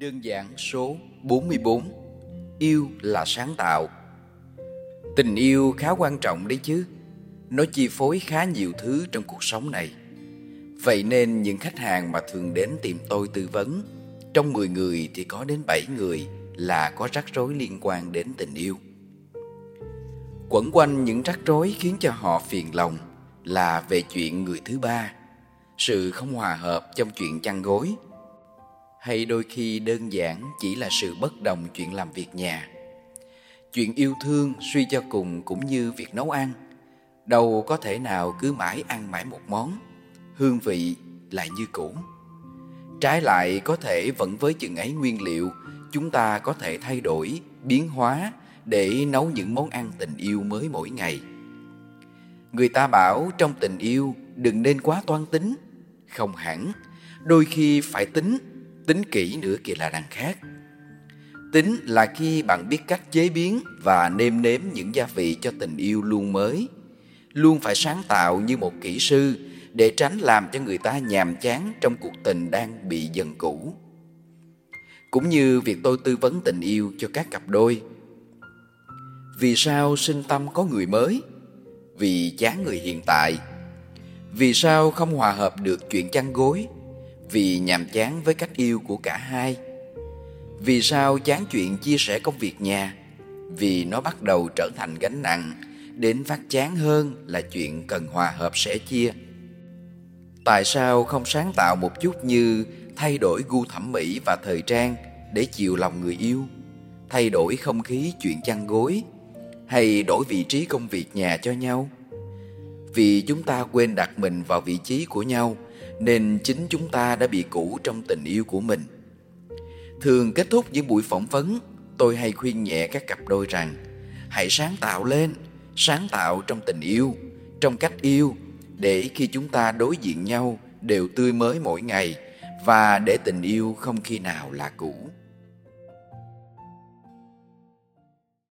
Đơn giản số 44 Yêu là sáng tạo. Tình yêu khá quan trọng đấy chứ. Nó chi phối khá nhiều thứ trong cuộc sống này. Vậy nên những khách hàng mà thường đến tìm tôi tư vấn, Trong 10 người thì có đến 7 người là có rắc rối liên quan đến tình yêu. Quẩn quanh những rắc rối khiến cho họ phiền lòng là về chuyện người thứ ba, Sự không hòa hợp trong chuyện chăn gối hay đôi khi đơn giản chỉ là sự bất đồng chuyện làm việc nhà. Chuyện yêu thương suy cho cùng cũng như việc nấu ăn. Đâu có thể nào cứ mãi ăn mãi một món. Hương vị lại như cũ. Trái lại có thể vẫn với chừng ấy nguyên liệu. Chúng ta có thể thay đổi, biến hóa để nấu những món ăn tình yêu mới mỗi ngày. Người ta bảo trong tình yêu, đừng nên quá toan tính. Không hẳn, đôi khi phải tính tính kỹ nữa kìa là đằng khác. Tính là khi bạn biết cách chế biến và nêm nếm những gia vị cho tình yêu luôn mới. Luôn phải sáng tạo như một kỹ sư để tránh làm cho người ta nhàm chán trong cuộc tình đang bị dần cũ. Cũng như việc tôi tư vấn tình yêu cho các cặp đôi. Vì sao sinh tâm có người mới? Vì chán người hiện tại. Vì sao không hòa hợp được chuyện chăn gối? Vì nhàm chán với cách yêu của cả hai. Vì sao chán chuyện chia sẻ công việc nhà? Vì nó bắt đầu trở thành gánh nặng, đến phát chán hơn là chuyện cần hòa hợp sẻ chia. Tại sao không sáng tạo một chút như thay đổi gu thẩm mỹ và thời trang để chiều lòng người yêu? Thay đổi không khí chuyện chăn gối? Hay đổi vị trí công việc nhà cho nhau? Vì chúng ta quên đặt mình vào vị trí của nhau nên chính chúng ta đã bị cũ trong tình yêu của mình. Thường kết thúc những buổi phỏng vấn, tôi hay khuyên nhẹ các cặp đôi rằng, hãy sáng tạo lên, sáng tạo trong tình yêu, trong cách yêu, để khi chúng ta đối diện nhau đều tươi mới mỗi ngày và để tình yêu không khi nào là cũ.